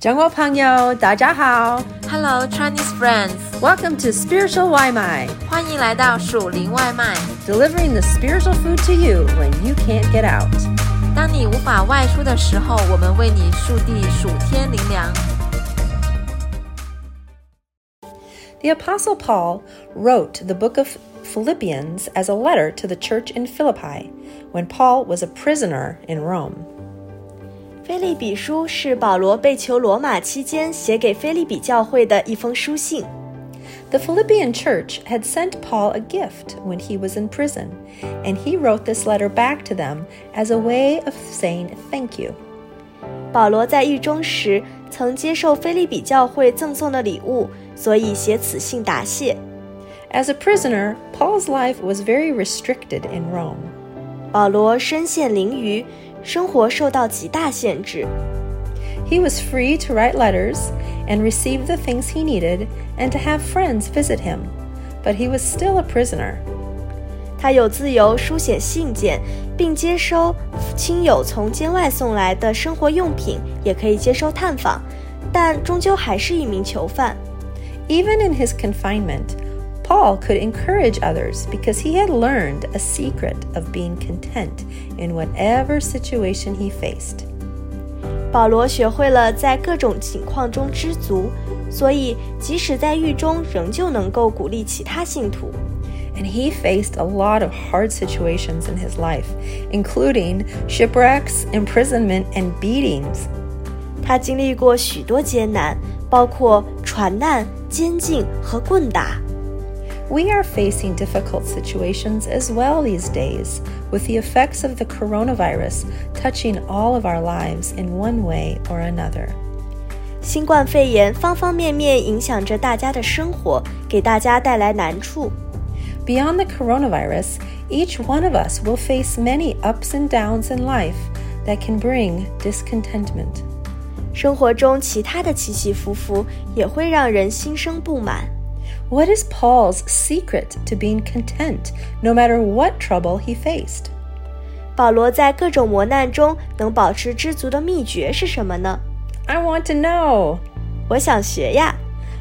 中国朋友，大家好。 Hello Chinese friends， Welcome to Spiritual 外卖欢迎来到属灵外卖。 delivering the spiritual food to you when you can't get out. 当你无法外出的时候，我们为你速递属天灵粮。 The Apostle Paul wrote the book of Philippians as a letter to the church in Philippi when Paul was a prisoner in Rome. 菲利比书是保罗被囚罗马期间写给菲利比教会的一封书信。 The Philippian church had sent Paul a gift when he was in prison, and he wrote this letter back to them as a way of saying thank you. 保罗在狱中时曾接受菲利比教会赠送的礼物，所以写此信答谢。 As a prisoner, Paul's life was very restricted in Rome. 保罗身陷囹圄， 生活受到极大限制。 He was free to write letters and receive the things he needed and to have friends visit him, but he was still a prisoner. 他有自由书写信件，并接收亲友从监外送来的生活用品，也可以接收探访，但终究还是一名囚犯。 Even in his confinement, Paul could encourage others because he had learned a secret of being content in whatever situation he faced. 保罗学会了在各种情况中知足，所以即使在狱中，仍旧能够鼓励其他信徒。 And he faced a lot of hard situations in his life, including shipwrecks, imprisonment, and beatings. 他经历过许多艰难，包括船难、监禁和棍打。 We are facing difficult situations as well these days, with the effects of the coronavirus touching all of our lives in one way or another. 新冠肺炎方方面面影响着大家的生活，给大家带来难处。 Beyond the coronavirus, each one of us will face many ups and downs in life that can bring discontentment. 生活中其他的起起伏伏也会让人心生不满。 What is Paul's secret to being content no matter what trouble he faced? 保罗在各种磨难中能保持知足的秘诀是什么呢？ I want to know. 我想学呀。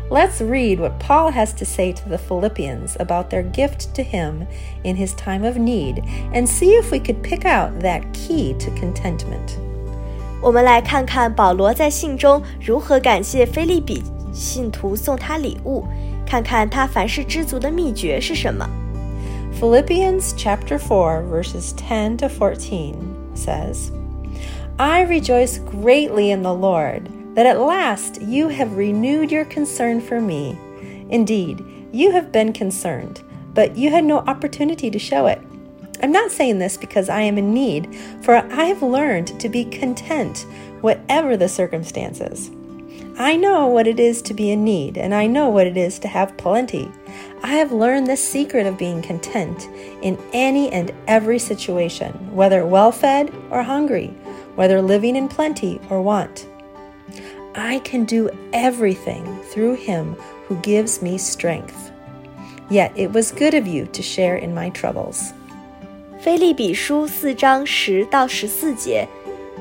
Let's read what Paul has to say to the Philippians about their gift to him in his time of need and see if we could pick out that key to contentment. 我们来看看保罗在信中如何感谢菲利比信徒送他礼物， 看看他凡事知足的秘诀是什么。 Philippians chapter 4 verses 10 to 14 says, I rejoice greatly in the Lord that at last you have renewed your concern for me. Indeed, you have been concerned, but you had no opportunity to show it. I'm not saying this because I am in need, for I have learned to be content, whatever the circumstances. I know what it is to be in need, and I know what it is to have plenty. I have learned the secret of being content in any and every situation, whether well fed or hungry, whether living in plenty or want. I can do everything through him who gives me strength. Yet it was good of you to share in my troubles. 菲利比书四章十到十四节，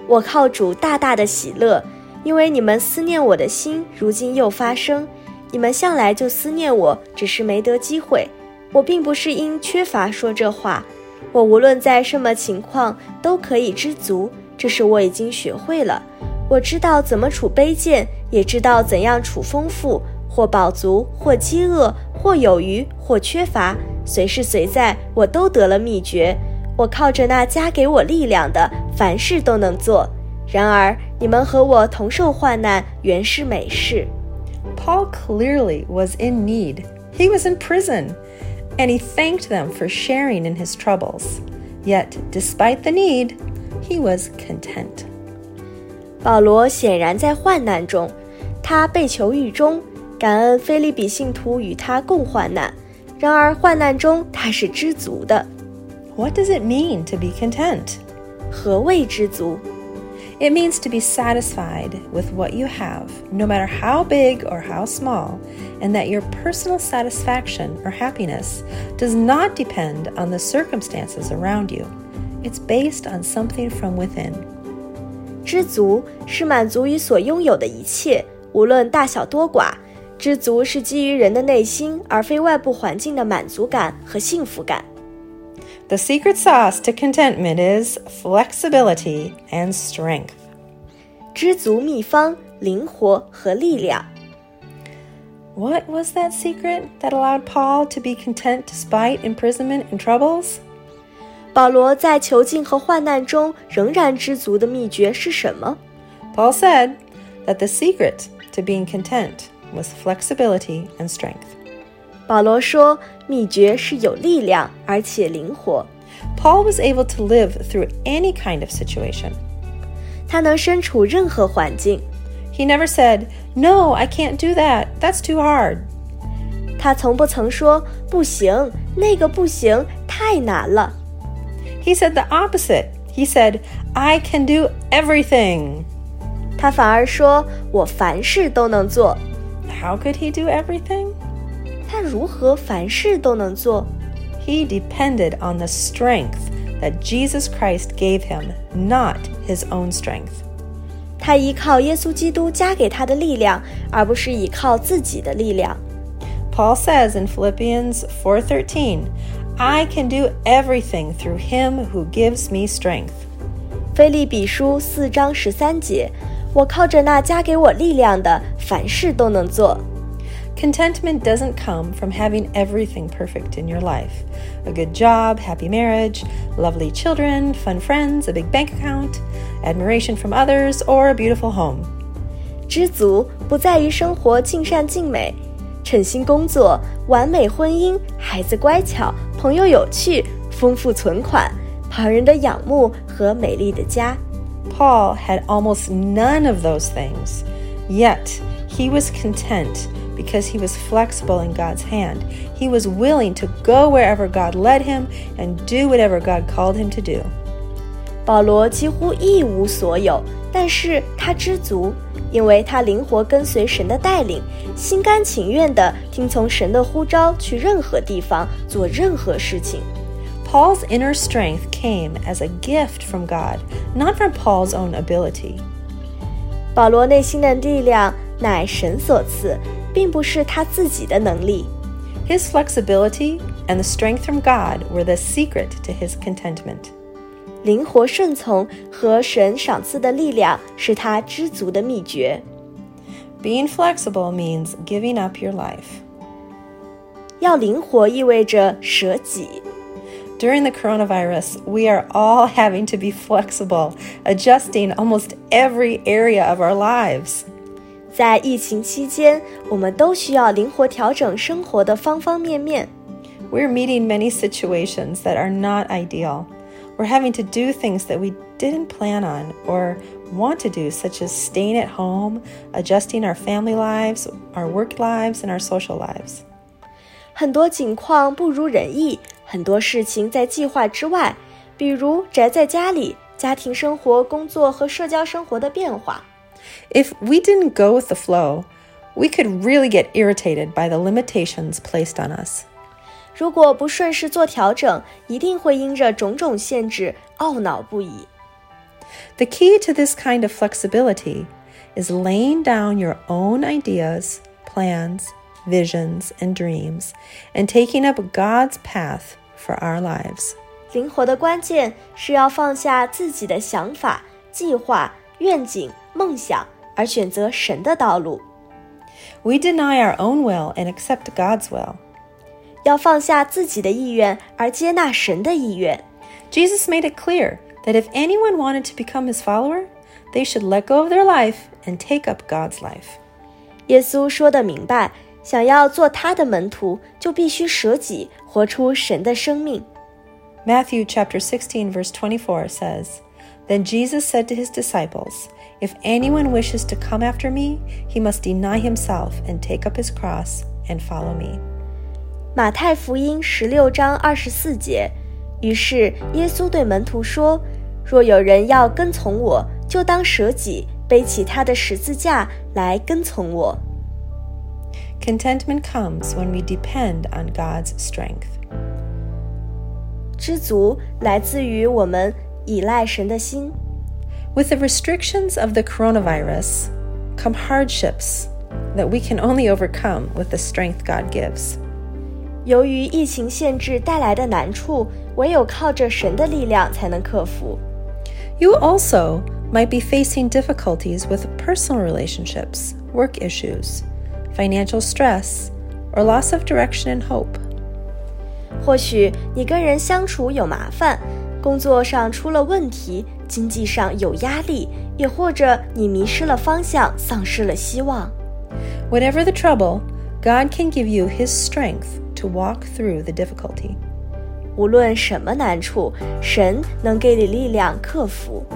我靠主大大的喜乐， 因为你们思念我的心，如今又发生。你们向来就思念我，只是没得机会。我并不是因缺乏说这话，我无论在什么情况都可以知足，这是我已经学会了。我知道怎么处卑贱，也知道怎样处丰富，或饱足，或饥饿，或有余，或缺乏，随时随在，我都得了秘诀。我靠着那加给我力量的，凡事都能做。然而你们和我同受患难，原是美事。 Paul clearly was in need. He was in prison, and he thanked them for sharing in his troubles. Yet, despite the need, he was content. 保罗显然在患难中，他被囚狱中，感恩菲利比信徒与他共患难。然而患难中他是知足的。 What does it mean to be content? 何谓知足？ It means to be satisfied with what you have, no matter how big or how small, and that your personal satisfaction or happiness does not depend on the circumstances around you. It's based on something from within. 知足是满足于所拥有的一切，无论大小多寡。知足是基于人的内心，而非外部环境的满足感和幸福感。 The secret sauce to contentment is flexibility and strength. 知足秘方：灵活和力量。What was that secret that allowed Paul to be content despite imprisonment and troubles? 保罗在囚禁和患难中仍然知足的秘诀是什么？Paul said that the secret to being content was flexibility and strength. 保罗说，秘诀是有力量而且灵活。Paul was able to live through any kind of situation. 他能身处任何环境。He never said, "No, I can't do that. That's too hard." 他从不曾说不行，那个不行，太难了。He said the opposite. He said, "I can do everything." 他反而说我凡事都能做。how could he do everything? 他如何凡事都能做？He depended on the strength that Jesus Christ gave him, not his own strength. 他依靠耶稣基督加给他的力量，而不是依靠自己的力量。Paul says in Philippians 4:13, "I can do everything through him who gives me strength." 菲利比书四章十三节。我靠着那加给我力量的，凡事都能做。 Contentment doesn't come from having everything perfect in your life a good job, happy marriage, lovely children, fun friends, a big bank account, admiration from others, or a beautiful home. 知足不在于生活尽善尽美，称心工作、完美婚姻、孩子乖巧、朋友有趣、丰富存款、旁人的仰慕和美丽的家。Paul had almost none of those things, yet he was content because he was flexible in God's hand. He was willing to go wherever God led him and do whatever God called him to do. 保罗几乎一无所有，但是他知足，因为他灵活跟随神的带领，心甘情愿地听从神的呼召，去任何地方做任何事情。Paul's inner strength came as a gift from God, not from Paul's own ability. 保罗内心的力量 乃神所赐，并不是他自己的能力。His flexibility and the strength from God were the secret to his contentment. 灵活顺从和神赏赐的力量是他知足的秘诀。Being flexible means giving up your life. 要灵活意味着舍己。during the coronavirus, we are all having to be flexible, adjusting almost every area of our lives. 在疫情期间，我们都需要灵活调整生活的方方面面。We're meeting many situations that are not ideal. We're having to do things that we didn't plan on or want to do, such as staying at home, adjusting our family lives, our work lives, and our social lives. 很多情况不如人意，很多事情在计划之外，比如宅在家里、家庭生活、工作和社交生活的变化。 If we didn't go with the flow, we could really get irritated by the limitations placed on us. 如果不顺势做调整，一定会因着种种限制懊恼不已。The key to this kind of flexibility is laying down your own ideas, plans, visions, and dreams, and taking up God's path for our lives. 灵活的关键是要放下自己的想法、计划、愿景、 梦想，而选择神的道路。We deny our own will and accept God's will. 要放下自己的意愿，而接纳神的意愿。Jesus made it clear that if anyone wanted to become his follower, they should let go of their life and take up God's life. 耶稣说的明白，想要做他的门徒，就必须舍己，活出神的生命。Matthew chapter 16 verse 24 says, Then Jesus said to his disciples, If anyone wishes to come after me, he must deny himself and take up his cross and follow me. 马太福音十六章二十四节，于是耶稣对门徒说：“若有人要跟从我，就当舍己，背起他的十字架来跟从我。” Contentment comes when we depend on God's strength. 知足来自于我们 依赖神的心。 With the restrictions of the coronavirus come hardships that we can only overcome with the strength God gives. 由于疫情限制带来的难处，唯有靠着神的力量才能克服。 You also might be facing difficulties with personal relationships, work issues, financial stress, or loss of direction and hope. 或许你跟人相处有麻烦， 工作上出了问题，经济上有压力，也或者你迷失了方向，丧失了希望。 Whatever the trouble, God can give you His strength to walk through the difficulty. 无论什么难处，神能给你力量克服。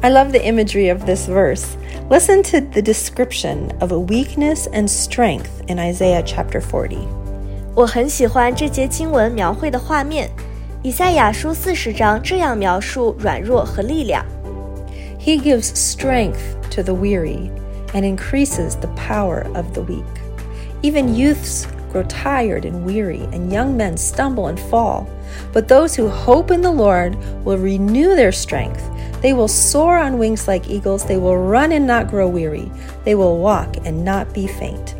I love the imagery of this verse. Listen to the description of weakness and strength in Isaiah chapter 40. 我很喜欢这节经文描绘的画面。 以赛亚书四十章这样描述软弱和力量： He gives strength to the weary and increases the power of the weak. Even youths grow tired and weary, and young men stumble and fall. But those who hope in the Lord will renew their strength. They will soar on wings like eagles. They will run and not grow weary. They will walk and not be faint.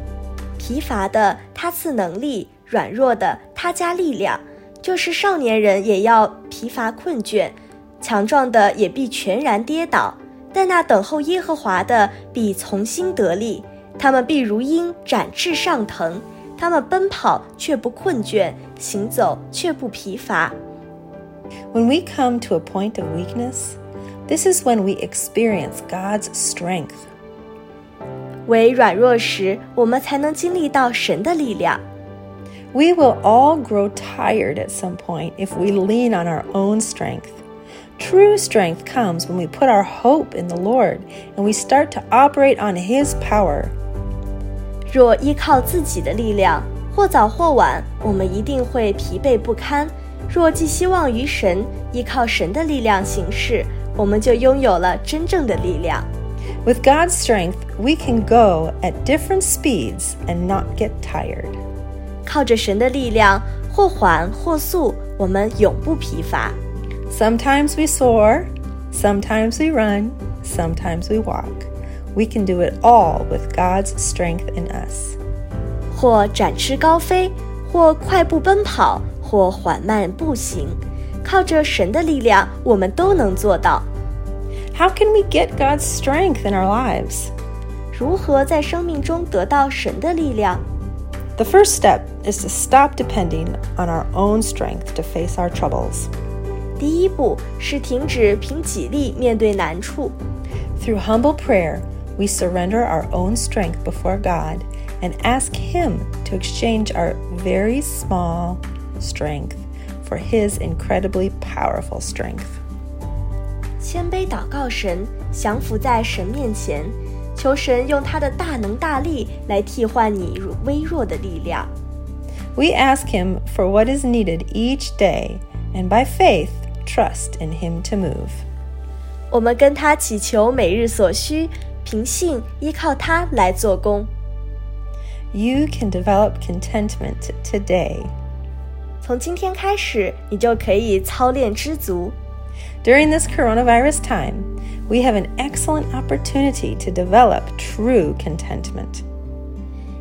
疲乏的他赐能力，软弱的他加力量。 就是少年人也要疲乏困倦，强壮的也必全然跌倒。但那等候耶和华的必从心得力，他们必如鹰展翅上腾，他们奔跑却不困倦，行走却不疲乏。When we come to a point of weakness, this is when we experience God's strength. 为软弱时，我们才能经历到神的力量。We will all grow tired at some point if we lean on our own strength. True strength comes when we put our hope in the Lord and we start to operate on His power. 若依靠自己的力量，或早或晚，我们一定会疲惫不堪。若寄希望于神，依靠神的力量行事，我们就拥有了真正的力量。 With God's strength, we can go at different speeds and not get tired. 靠着神的力量，或缓或速，我们永不疲乏。 Sometimes we soar, sometimes we run, sometimes we walk. We can do it all with God's strength in us. 或展翅高飞，或快步奔跑，或缓慢步行。靠着神的力量，我们都能做到。 How can we get God's strength in our lives? 如何在生命中得到神的力量？ The first step is to stop depending on our own strength to face our troubles. 第一步是停止凭己力面对难处。 Through humble prayer, we surrender our own strength before God and ask Him to exchange our very small strength for His incredibly powerful strength. 谦卑祷告神，降服在神面前， 求神用他的大能大力来替换你微弱的力量。 We ask Him for what is needed each day and by faith trust in Him to move. 我们跟他祈求每日所需，凭信依靠他来做工。 You can develop contentment today. 从今天开始，你就可以操练知足。 During this coronavirus time, we have an excellent opportunity to develop true contentment.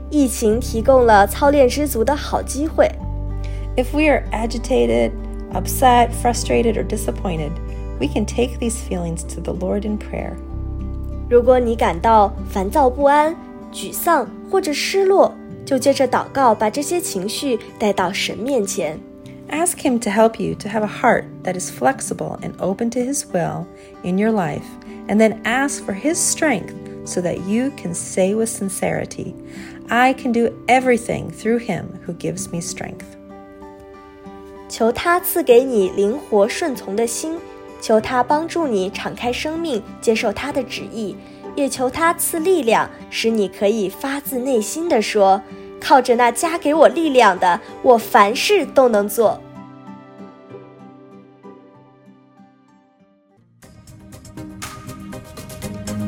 疫情提供了操练知足的好机会。 If we are agitated, upset, frustrated, or disappointed, we can take these feelings to the Lord in prayer. 如果你感到烦躁不安、沮丧或者失落，就借着祷告把这些情绪带到神面前。 Ask Him to help you to have a heart that is flexible and open to His will in your life, and then ask for His strength so that you can say with sincerity, I can do everything through Him who gives me strength. 求他赐给你灵活顺从的心，求他帮助你敞开生命，接受他的旨意，也求他赐力量，使你可以发自内心的说：“ 靠着那加给我力量的，我凡事都能做。”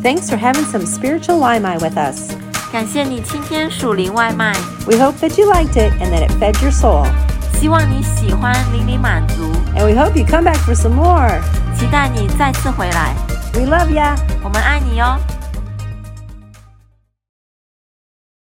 Thanks for having some spiritual Limai with us. 感谢你今天属灵外卖， We hope that you liked it and that it fed your soul. 希望你喜欢，灵里满足。 And we hope you come back for some more. 期待你再次回来。 We love ya. 我们爱你哦。